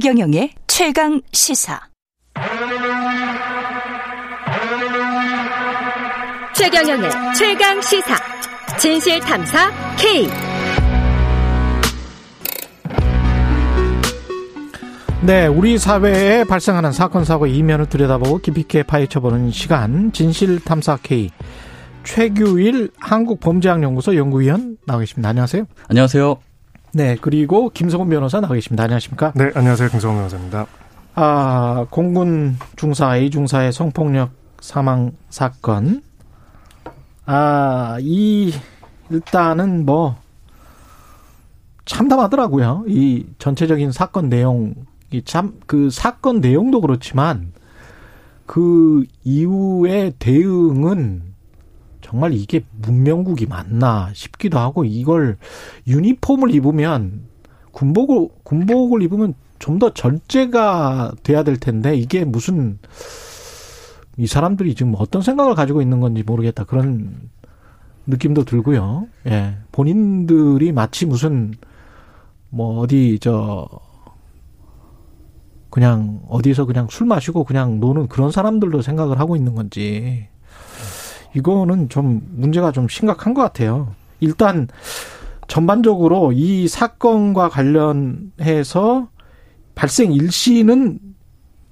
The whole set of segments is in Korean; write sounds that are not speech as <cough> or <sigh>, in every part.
최경영의 최강 시사. 최경영의 최강 시사. 진실 탐사 K. 네, 우리 사회에 발생하는 사건 사고 이면을 들여다보고 깊이 있게 파헤쳐보는 시간 진실 탐사 K. 최규일 한국범죄학연구소 연구위원 나와 계십니다. 안녕하세요. 안녕하세요. 네, 그리고 김성훈 변호사 나와 계십니다. 안녕하십니까? 네, 안녕하세요. 김성훈 변호사입니다. 아, 공군 중사 A 중사의 성폭력 사망 사건. 아, 이 일단은 뭐 참담하더라고요. 이 전체적인 사건 내용 참그 사건 내용도 그렇지만 그 이후의 대응은 정말 이게 문명국이 맞나 싶기도 하고 이걸 유니폼을 입으면 군복을 군복을 입으면 좀 더 절제가 돼야 될 텐데 이게 무슨 이 사람들이 지금 어떤 생각을 가지고 있는 건지 모르겠다 그런 느낌도 들고요. 예. 본인들이 마치 무슨 뭐 어디 저 그냥 어디서 그냥 술 마시고 그냥 노는 그런 사람들로 생각을 하고 있는 건지 이거는 좀 문제가 좀 심각한 것 같아요. 일단 전반적으로 이 사건과 관련해서 발생 일시는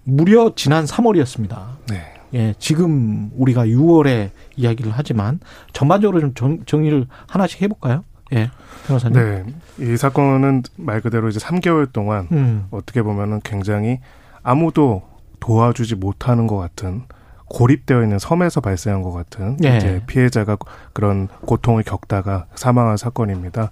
무려 지난 3월이었습니다. 네. 예, 지금 우리가 6월에 이야기를 하지만 전반적으로 좀 정, 정리를 하나씩 해볼까요? 예, 변호사님. 네. 이 사건은 말 그대로 이제 3개월 동안 음. 어떻게 보면은 굉장히 아무도 도와주지 못하는 것 같은 고립되어 있는 섬에서 발생한 것 같은 예. 이제 피해자가 그런 고통을 겪다가 사망한 사건입니다.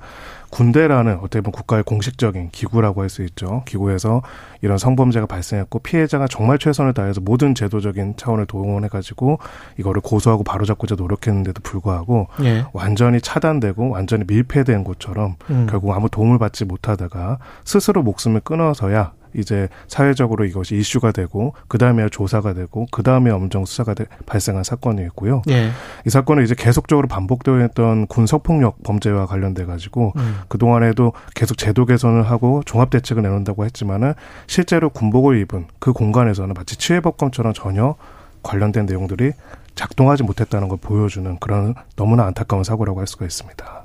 군대라는 어떻게 보면 국가의 공식적인 기구라고 할 수 있죠. 기구에서 이런 성범죄가 발생했고 피해자가 정말 최선을 다해서 모든 제도적인 차원을 동원해 가지고 이거를 고소하고 바로잡고자 노력했는데도 불구하고 예. 완전히 차단되고 완전히 밀폐된 곳처럼 음. 결국 아무 도움을 받지 못하다가 스스로 목숨을 끊어서야 이제 사회적으로 이것이 이슈가 되고 그 다음에 조사가 되고 그 다음에 엄정 수사가 되, 발생한 사건이었고요. 예. 이 사건은 이제 계속적으로 반복되어 있던 군 성폭력 범죄와 관련돼 가지고 음. 그 동안에도 계속 제도 개선을 하고 종합 대책을 내놓는다고 했지만은 실제로 군복을 입은 그 공간에서는 마치 치외법검처럼 전혀 관련된 내용들이 작동하지 못했다는 걸 보여주는 그런 너무나 안타까운 사고라고 할 수가 있습니다.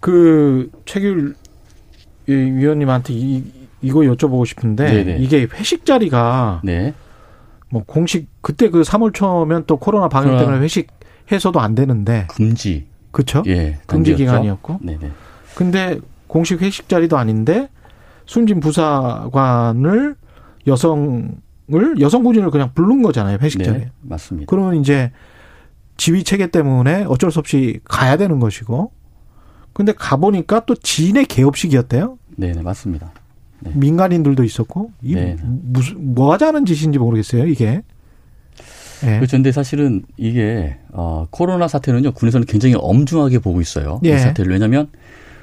그 최규 위원님한테 이, 이거 여쭤보고 싶은데 네네. 이게 회식 자리가 네. 뭐 공식 그때 그 3월 초면 또 코로나 방역. 때문에 회식 해서도 안 되는데 금지. 그렇죠? 예. 금지. 기간이었고 네네. 근데 공식 회식 자리도 아닌데 순진 부사관을 여성을 여성 군인을 그냥 부른 거잖아요 회식 자리에. 네. 맞습니다. 그러면 이제 지휘 체계 때문에 어쩔 수 없이 가야 되는 것이고. 근데 가보니까 또 지인의 개업식이었대요. 네 네. 맞습니다. 네. 민간인들도 있었고. 이 네. 무슨, 뭐 하자는 짓인지 모르겠어요, 이게. 예. 근데 사실은 이게, 어, 코로나 사태는요, 군에서는 굉장히 엄중하게 보고 있어요. 예. 이 사태를. 왜냐면,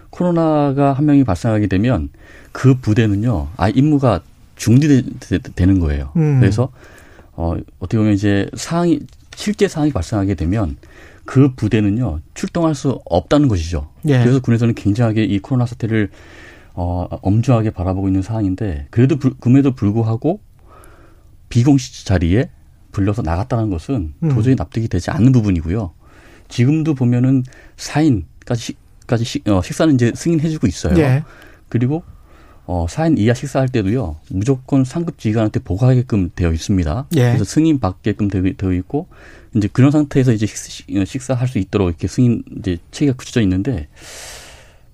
코로나가 한 명이 발생하게 되면 그 부대는요, 아, 임무가 중지되는 거예요. 음. 그래서, 어, 어떻게 보면 이제 상황이, 실제 상황이 발생하게 되면 그 부대는요, 출동할 수 없다는 것이죠. 예. 그래서 군에서는 굉장하게 이 코로나 사태를 어, 엄중하게 바라보고 있는 상황인데 그래도 불, 금에도 불구하고 비공식 자리에 불려서 나갔다는 것은 음. 도저히 납득이 되지 않는 부분이고요. 지금도 보면은 사인까지 식, 까지 식, 어, 식사는 이제 승인해주고 있어요. 예. 그리고 어, 사인 이하 식사할 때도요 무조건 상급 지휘관한테 보고하게끔 되어 있습니다. 예. 그래서 승인 받게끔 되어, 있고 이제 그런 상태에서 이제 식, 어, 식사할 수 있도록 이렇게 승인 이제 체계가 굳혀져 있는데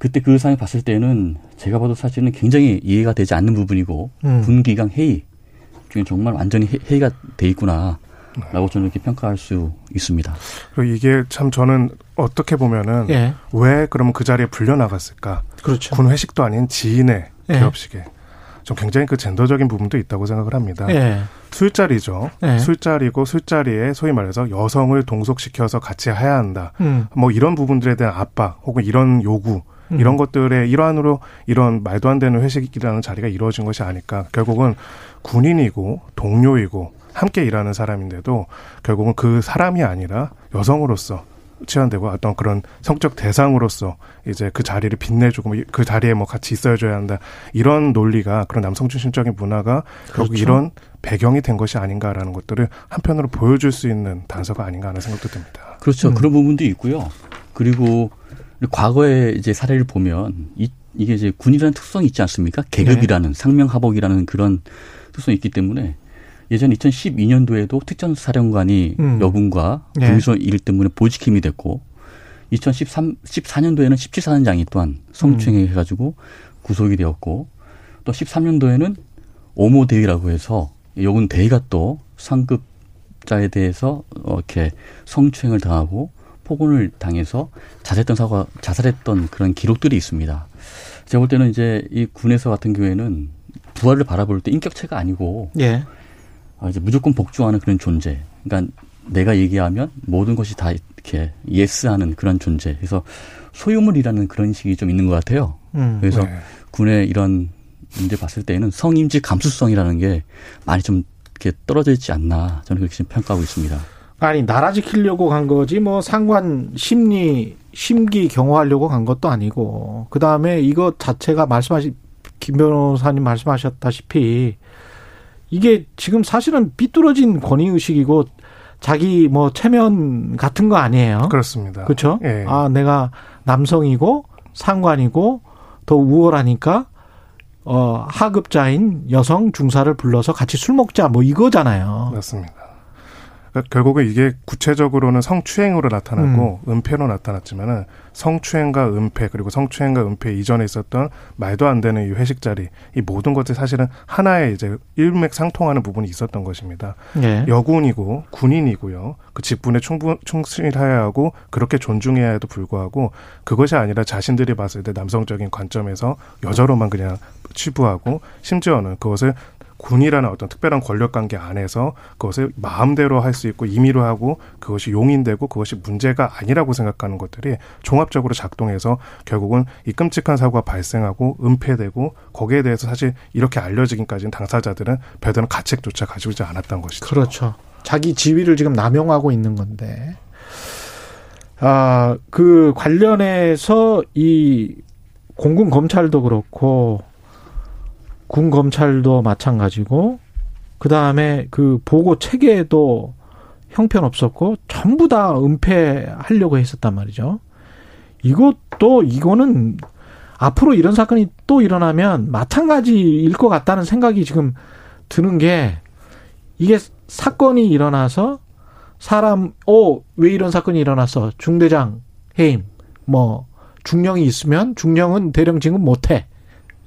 그때 그 상황을 봤을 때는 제가 봐도 사실은 굉장히 이해가 되지 않는 부분이고 음. 군기강 회의 중에 정말 완전히 회- 회의가 돼 있구나. 라고 저는 이렇게 평가할 수 있습니다. 그리고 이게 참 저는 어떻게 보면은 예. 왜 그러면 그 자리에 불려 나갔을까? 그렇죠. 군 회식도 아닌 지인의 예. 개업식에 좀 굉장히 그 젠더적인 부분도 있다고 생각을 합니다. 예. 술자리죠. 예. 술자리고 술자리에 소위 말해서 여성을 동석시켜서 같이 해야 한다. 음. 뭐 이런 부분들에 대한 압박 혹은 이런 요구 음. 이런 것들의 일환으로 이런 말도 안 되는 회식이라는 자리가 이루어진 것이 아닐까. 결국은 군인이고 동료이고 함께 일하는 사람인데도 결국은 그 사람이 아니라 여성으로서 치환되고 어떤 그런 성적 대상으로서 이제 그 자리를 빛내주고 뭐그 자리에 뭐 같이 있어줘야 한다 이런 논리가 그런 남성 중심적인 문화가 결국 그렇죠. 이런 배경이 된 것이 아닌가라는 것들을 한편으로 보여줄 수 있는 단서가 아닌가 하는 생각도 듭니다. 그렇죠. 음. 그런 부분도 있고요. 그리고 과거의 이제 사례를 보면 이, 이게 이제 군이라는 특성이 있지 않습니까? 계급이라는 상명하복이라는 그런 특성이 있기 때문에 예전 2012년도에도 특전 사령관이 음. 여군과 네. 불미소 일 때문에 보직힘이 됐고 2013 14년도에는 17사단장이 또한 성추행해 가지고 구속이 되었고 또 13년도에는 오모 대위라고 해서 여군 대위가 또 상급자에 대해서 어, 이렇게 성추행을 당하고 폭언을 당해서 자살했던 사고가 자살했던 그런 기록들이 있습니다. 제가 볼 때는 이제 이 군에서 같은 경우에는 부하를 바라볼 때 인격체가 아니고 예. 아, 이제 무조건 복종하는 그런 존재. 그러니까 내가 얘기하면 모든 것이 다 이렇게 예스하는 그런 존재. 그래서 소유물이라는 그런 식이 좀 있는 것 같아요. 음. 그래서 네. 군의 이런 문제 봤을 때는 성임지 감수성이라는 게 많이 좀 이렇게 떨어져 있지 않나 저는 그렇게 좀 평가하고 있습니다. 아니 나라 지키려고 간 거지 뭐 상관 심리 심기 경호하려고 간 것도 아니고 그 다음에 이거 자체가 말씀하신 김 변호사님 말씀하셨다시피 이게 지금 사실은 삐뚤어진 권위 의식이고 자기 뭐 체면 같은 거 아니에요. 그렇습니다. 그렇죠? 예. 아 내가 남성이고 상관이고 더 우월하니까 어 하급자인 여성 중사를 불러서 같이 술 먹자 뭐 이거잖아요. 맞습니다. 그러니까 결국은 이게 구체적으로는 성추행으로 나타났고 은폐로 나타났지만은 성추행과 은폐 그리고 성추행과 은폐 이전에 있었던 말도 안 되는 이 회식 자리 이 모든 것들이 사실은 하나의 이제 일맥상통하는 부분이 있었던 것입니다. 예. 여군이고 군인이고요. 그 직분에 충분 충실해야 하고 그렇게 존중해야 해도 불구하고 그것이 아니라 자신들이 봤을 때 남성적인 관점에서 여자로만 그냥 치부하고 심지어는 그것을 군이라는 어떤 특별한 권력 관계 안에서 그것을 마음대로 할 수 있고 임의로 하고 그것이 용인되고 그것이 문제가 아니라고 생각하는 것들이 종합적으로 작동해서 결국은 이 끔찍한 사고가 발생하고 은폐되고 거기에 대해서 사실 이렇게 알려지기까지는 당사자들은 별다른 가책조차 가지고 있지 않았던 것이죠. 그렇죠. 자기 지위를 지금 남용하고 있는 건데. 아, 그 관련해서 이 공군 검찰도 그렇고 군 검찰도 마찬가지고 그 다음에 그 보고 체계도 형편 없었고 전부 다 은폐하려고 했었단 말이죠. 이것도 이거는 앞으로 이런 사건이 또 일어나면 마찬가지일 것 같다는 생각이 지금 드는 게 이게 사건이 일어나서 사람 어 왜 이런 사건이 일어났어? 중대장 해임. 뭐 중령이 있으면 중령은 대령 진급 못해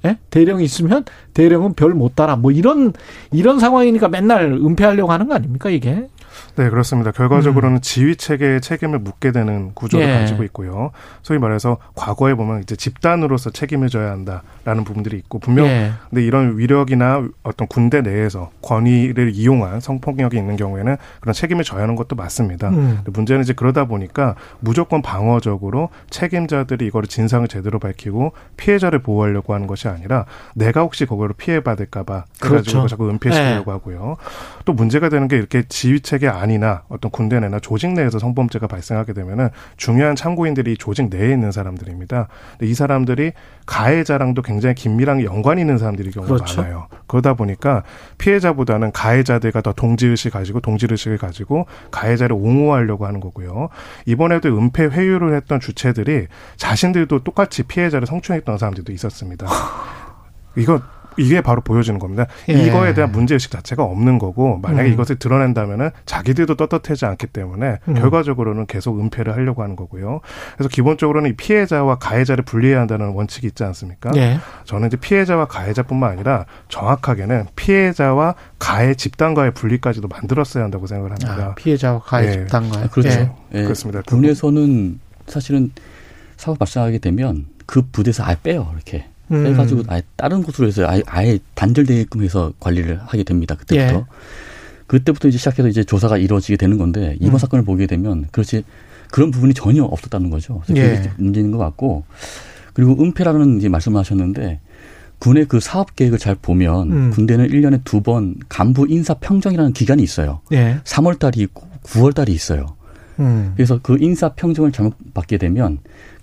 예? 대령이 있으면 대령은 별못 달아 뭐 이런 이런 상황이니까 맨날 은폐하려고 하는 거 아닙니까 이게 네, 그렇습니다. 결과적으로는 지휘 체계에 책임을 묻게 되는 구조를 음. 예. 가지고 있고요. 소위 말해서 과거에 보면 이제 집단으로서 책임을 져야 한다라는 부분들이 있고 분명 예. 근데 이런 위력이나 어떤 군대 내에서 권위를 이용한 성폭력이 있는 경우에는 그런 책임을 져야 하는 것도 맞습니다. 음. 문제는 이제 그러다 보니까 무조건 방어적으로 책임자들이 이거를 진상을 제대로 밝히고 피해자를 보호하려고 하는 것이 아니라 내가 혹시 그거를 피해 받을까 봐 그래가지고 그렇죠. 자꾸 은폐시키려고 하고요. 또 문제가 되는 게 이렇게 지휘 체계 안이나 어떤 군대 내나 조직 내에서 성범죄가 발생하게 되면은 중요한 참고인들이 조직 내에 있는 사람들입니다. 근데 이 사람들이 가해자랑도 굉장히 긴밀한 연관이 있는 사람들이 경우가 그렇죠. 많아요. 그러다 보니까 피해자보다는 가해자들과 더 동지의식 가지고 동지의식을 가지고 가해자를 옹호하려고 하는 거고요. 이번에도 은폐 회유를 했던 주체들이 자신들도 똑같이 피해자를 성추행했던 사람들도 있었습니다. <laughs> 이거 이게 바로 보여주는 겁니다. 예. 이거에 대한 문제의식 자체가 없는 거고 만약에 음. 이것을 드러낸다면은 자기들도 떳떳하지 않기 때문에 음. 결과적으로는 계속 은폐를 하려고 하는 거고요. 그래서 기본적으로는 이 피해자와 가해자를 분리해야 한다는 원칙이 있지 않습니까? 예. 저는 이제 피해자와 가해자뿐만 아니라 정확하게는 피해자와 가해 집단과의 분리까지도 만들었어야 한다고 생각을 합니다. 아, 피해자와 가해 예. 집단과의 아, 그렇죠. 예. 예. 그렇습니다. 군에서는 사실은 사고 발생하게 되면 그 부대에서 아예 빼요 이렇게 음. 빼가지고 아예 다른 곳으로 해서 아예, 아예 단절되게끔 해서 관리를 하게 됩니다 그때부터 예. 그때부터 이제 시작해서 이제 조사가 이루어지게 되는 건데 이번 음. 사건을 보게 되면 그렇지 그런 부분이 전혀 없었다는 거죠. 그래서 예. 그게 문제인 것 같고 그리고 은폐라는 이제 말씀을 하셨는데 군의 그 사업 계획을 잘 보면 음. 군대는 1년에 두 번 간부 인사 평정이라는 기간이 있어요. 예. 3월 달이 있고 9월 달이 있어요. 음. 그래서 그 인사 평정을 잘못 받게 되면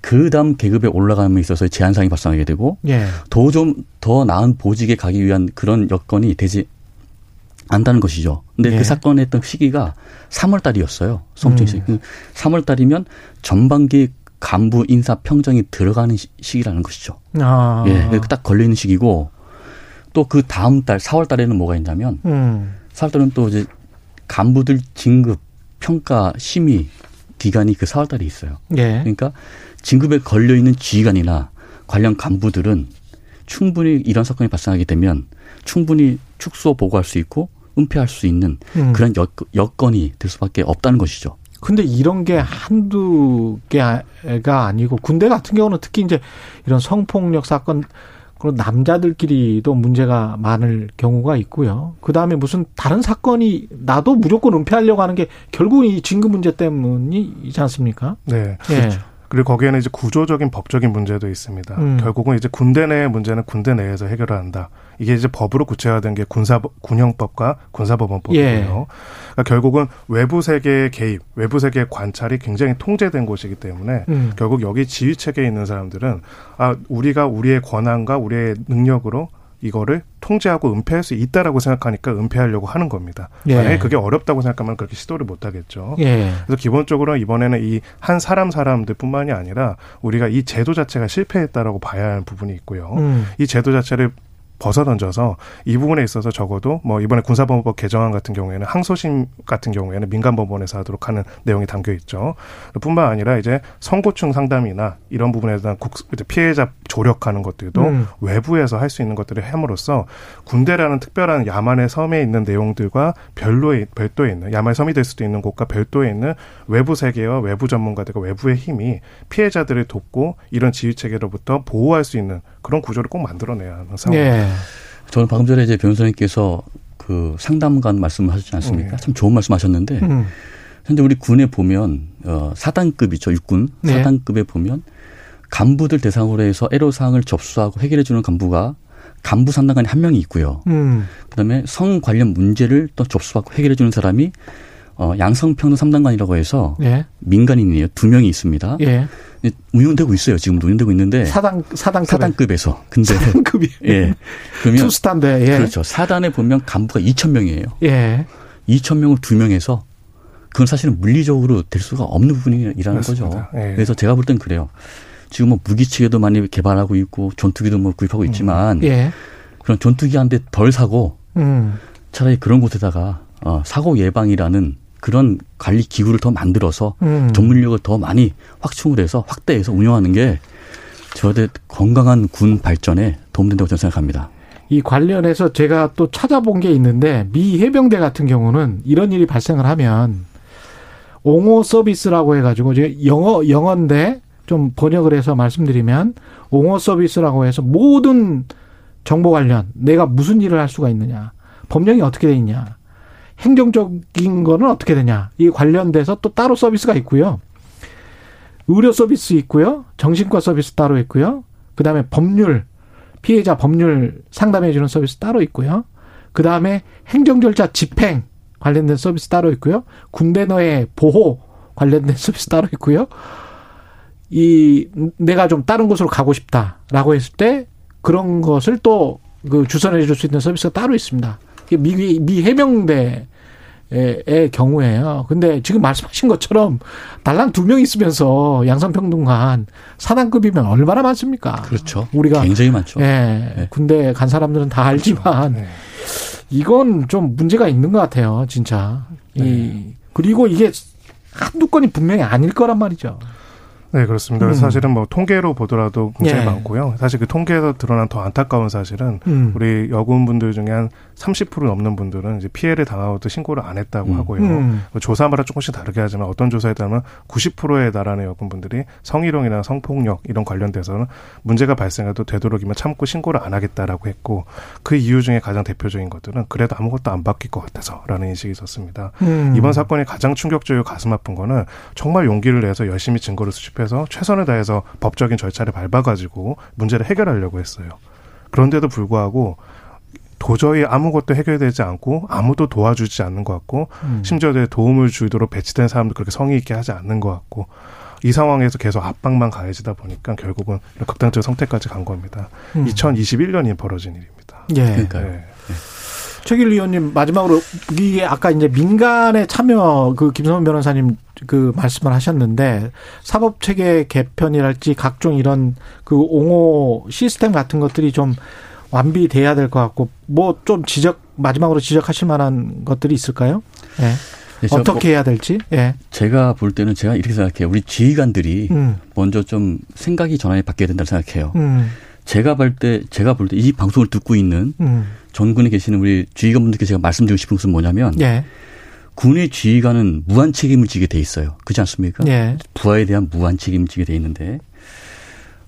그 다음 계급에 올라감에 있어서 제한상이 발생하게 되고 예. 더좀더 나은 보직에 가기 위한 그런 여건이 되지 않다는 것이죠. 근데 예. 그 사건의 했던 시기가 3월 달이었어요. 송충 씨. 음. 3월 달이면 전반기 간부 인사 평정이 들어가는 시- 시기라는 것이죠. 아. 예. 그딱 걸리는 시기고 또 그 다음 달 4월 달에는 뭐가 있냐면 음. 4월 달은 또 이제 간부들 진급 평가 심의 기간이 그 4월 달에 있어요. 예. 그러니까 진급에 걸려 있는 지휘관이나 관련 간부들은 충분히 이런 사건이 발생하게 되면 충분히 축소 보고할 수 있고 은폐할 수 있는 음. 그런 여, 여건이 될 수밖에 없다는 것이죠. 근데 이런 게 한두 개가 아니고 군대 같은 경우는 특히 이제 이런 성폭력 사건 그런 남자들끼리도 문제가 많을 경우가 있고요. 그 다음에 무슨 다른 사건이 나도 무조건 은폐하려고 하는 게 결국은 이 진급 문제 때문이지 않습니까? 네. 예. 그 리고 거기에는 이제 구조적인 법적인 문제도 있습니다. 음. 결국은 이제 군대 내의 문제는 군대 내에서 해결을 한다. 이게 이제 법으로 구체화된 게 군사 군형법과 군사법원법이고요. 예. 그러니까 결국은 외부 세계의 개입, 외부 세계의 관찰이 굉장히 통제된 곳이기 때문에 음. 결국 여기 지휘 체계에 있는 사람들은 아 우리가 우리의 권한과 우리의 능력으로 이거를 통제하고 은폐할 수 있다라고 생각하니까 은폐하려고 하는 겁니다. 예. 만약에 그게 어렵다고 생각하면 그렇게 시도를 못 하겠죠. 예. 그래서 기본적으로 이번에는 이 한 사람 사람들뿐만이 아니라 우리가 이 제도 자체가 실패했다라고 봐야 하는 부분이 있고요. 음. 이 제도 자체를 벗어던져서 이 부분에 있어서 적어도 뭐 이번에 군사법원법 개정안 같은 경우에는 항소심 같은 경우에는 민간 법원에서 하도록 하는 내용이 담겨 있죠. 뿐만 아니라 이제 선고충 상담이나 이런 부분에 대한 국, 이제 피해자 조력하는 것들도 음. 외부에서 할 수 있는 것들을 함으로써 군대라는 특별한 야만의 섬에 있는 내용들과 별로의 별도에 있는 야만의 섬이 될 수도 있는 곳과 별도에 있는 외부 세계와 외부 전문가들과 외부의 힘이 피해자들을 돕고 이런 지휘 체계로부터 보호할 수 있는 그런 구조를 꼭 만들어내야 하는 상황. 예. 저는 방금 전에 이제 변호사님께서 그 상담관 말씀을 하셨지 않습니까? 네. 참 좋은 말씀 하셨는데 음. 현재 우리 군에 보면 어 사단급이죠 육군 네. 사단급에 보면 간부들 대상으로 해서 애로 사항을 접수하고 해결해 주는 간부가 간부 상담관이 한 명이 있고요. 음. 그 다음에 성 관련 문제를 또 접수받고 해결해 주는 사람이 어 양성평등 상담관이라고 해서 예. 민간인이에요. 두 명이 있습니다. 예. 운영되고 있어요. 지금도 운영되고 있는데 사당 사당 사단급에서 근데 급이 <laughs> 예 그러면 투스타인데 예. 그렇죠. 사단에 보면 간부가 2천 명이에요. 예. 2천 명을 두 명에서 그건 사실은 물리적으로 될 수가 없는 부분이라는 거죠. 맞습니다. 예. 그래서 제가 볼 땐 그래요. 지금 뭐 무기 체계도 많이 개발하고 있고 전투기도 뭐 구입하고 있지만 예. 그런 전투기 한 대 덜 사고 음. 차라리 그런 곳에다가 어, 사고 예방이라는 그런 관리 기구를 더 만들어서 음. 전문력을 더 많이 확충을 해서 확대해서 운영하는 게 저한테 건강한 군 발전에 도움된다고 저는 생각합니다. 이 관련해서 제가 또 찾아본 게 있는데 미 해병대 같은 경우는 이런 일이 발생을 하면 옹호 서비스라고 해가지고 이제 영어 영어인데 좀 번역을 해서 말씀드리면 옹호 서비스라고 해서 모든 정보 관련 내가 무슨 일을 할 수가 있느냐 법령이 어떻게 돼 있냐 행정적인 거는 어떻게 되냐 이 관련돼서 또 따로 서비스가 있고요 의료 서비스 있고요 정신과 서비스 따로 있고요 그 다음에 법률 피해자 법률 상담해 주는 서비스 따로 있고요. 그 다음에 행정 절차 집행 관련된 서비스 따로 있고요. 군대 내의 보호 관련된 <laughs> 서비스 따로 있고요. 이 내가 좀 다른 곳으로 가고 싶다라고 했을 때 그런 것을 또 그 주선해 줄 수 있는 서비스가 따로 있습니다. 이게 미, 미 해병대 의 경우에요. 근데 지금 말씀하신 것처럼 달랑 두 명 있으면서 양성평등관 사단급이면 얼마나 많습니까? 그렇죠. 우리가 굉장히 많죠. 예, 네. 군대 간 사람들은 다 알지만 네. 이건 좀 문제가 있는 것 같아요, 진짜. 이 네. 그리고 이게 한두 건이 분명히 아닐 거란 말이죠. 네, 그렇습니다. 음. 사실은 뭐 통계로 보더라도 굉장히 예. 많고요. 사실 그 통계에서 드러난 더 안타까운 사실은 음. 우리 여군분들 중에 한 30% 넘는 분들은 이제 피해를 당하고도 신고를 안 했다고 음. 하고요. 음. 뭐 조사마다 조금씩 다르게 하지만 어떤 조사에 따르면 90%에 달하는 여군분들이 성희롱이나 성폭력 이런 관련돼서는 문제가 발생해도 되도록이면 참고 신고를 안 하겠다라고 했고 그 이유 중에 가장 대표적인 것들은 그래도 아무것도 안 바뀔 것 같아서라는 인식이 있었습니다. 음. 이번 사건이 가장 충격적이고 가슴 아픈 거는 정말 용기를 내서 열심히 증거를 수집해 서 최선을 다해서 법적인 절차를 밟아가지고 문제를 해결하려고 했어요. 그런데도 불구하고 도저히 아무것도 해결되지 않고 아무도 도와주지 않는 것 같고 음. 심지어 내 도움을 주도록 배치된 사람도 그렇게 성의 있게 하지 않는 것 같고 이 상황에서 계속 압박만 가해지다 보니까 결국은 극단적 선택까지 간 겁니다. 음. 2021년이 벌어진 일입니다. 예. 그러니까요. 네. 최길 의원님 마지막으로 이게 아까 이제 민간의 참여 그 김성원 변호사님 그 말씀을 하셨는데 사법 체계 개편이랄지 각종 이런 그 옹호 시스템 같은 것들이 좀 완비돼야 될 것 같고 뭐 좀 지적 마지막으로 지적하실 만한 것들이 있을까요? 예. 네, 어떻게 해야 될지. 예. 뭐 제가 볼 때는 제가 이렇게 생각해요. 우리 지휘관들이 음. 먼저 좀 생각이 전환이 바뀌어야 된다고 생각해요. 음. 제가 볼 때, 제가 볼 때 이 방송을 듣고 있는 음. 전군에 계시는 우리 지휘관분들께 제가 말씀드리고 싶은 것은 뭐냐면 예. 군의 지휘관은 무한 책임을 지게 돼 있어요. 그렇지 않습니까? 예. 부하에 대한 무한 책임을 지게 돼 있는데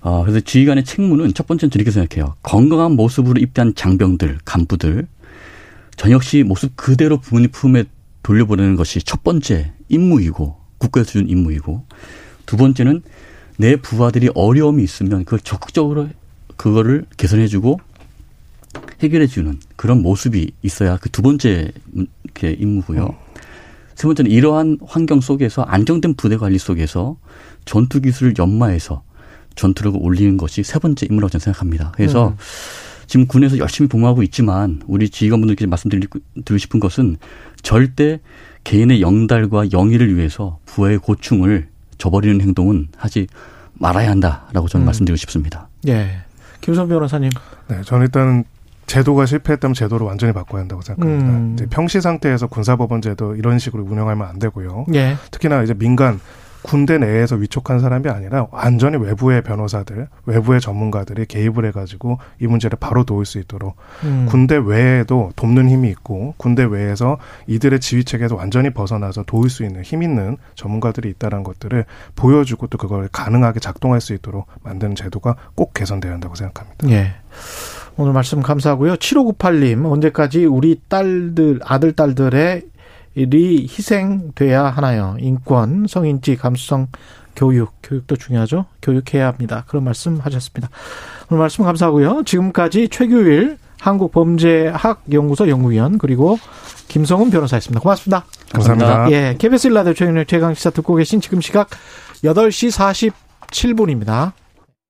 어, 그래서 지휘관의 책무는 첫 번째는 저렇게 생각해요. 건강한 모습으로 입대한 장병들, 간부들 전 역시 모습 그대로 부모님 품에 돌려보내는 것이 첫 번째 임무이고 국가에서 준 임무이고 두 번째는 내 부하들이 어려움이 있으면 그걸 적극적으로 그거를 개선해주고 해결해주는 그런 모습이 있어야 그 두 번째 임무고요. 세 번째는 이러한 환경 속에서 안정된 부대 관리 속에서 전투 기술을 연마해서 전투력을 올리는 것이 세 번째 임무라고 저는 생각합니다. 그래서 음. 지금 군에서 열심히 복무하고 있지만 우리 지휘관분들께 말씀드리고 드리고 싶은 것은 절대 개인의 영달과 영의를 위해서 부하의 고충을 저버리는 행동은 하지 말아야 한다라고 저는 음. 말씀드리고 싶습니다. 예. 김성 변호사님. 네, 저는 일단 제도가 실패했다면 제도를 완전히 바꿔야 한다고 생각합니다. 음. 이제 평시 상태에서 군사법원 제도 이런 식으로 운영하면 안 되고요. 예. 특히나 이제 민간 군대 내에서 위촉한 사람이 아니라 완전히 외부의 변호사들, 외부의 전문가들이 개입을 해가지고 이 문제를 바로 도울 수 있도록 음. 군대 외에도 돕는 힘이 있고 군대 외에서 이들의 지휘 체계에서 완전히 벗어나서 도울 수 있는 힘 있는 전문가들이 있다는 것들을 보여주고 또 그걸 가능하게 작동할 수 있도록 만드는 제도가 꼭 개선돼야 한다고 생각합니다. 예. 오늘 말씀 감사하고요. 7598님, 언제까지 우리 딸들, 아들, 딸들의 이 희생돼야 하나요? 인권, 성인지, 감수성, 교육, 교육도 중요하죠. 교육해야 합니다. 그런 말씀 하셨습니다. 오늘 말씀 감사하고요. 지금까지 최규일 한국범죄학연구소 연구위원 그리고 김성훈 변호사였습니다. 고맙습니다. 감사합니다. 예, KBS 일라디오 최경영 최강 시사 듣고 계신 지금 시각 8시 47분입니다.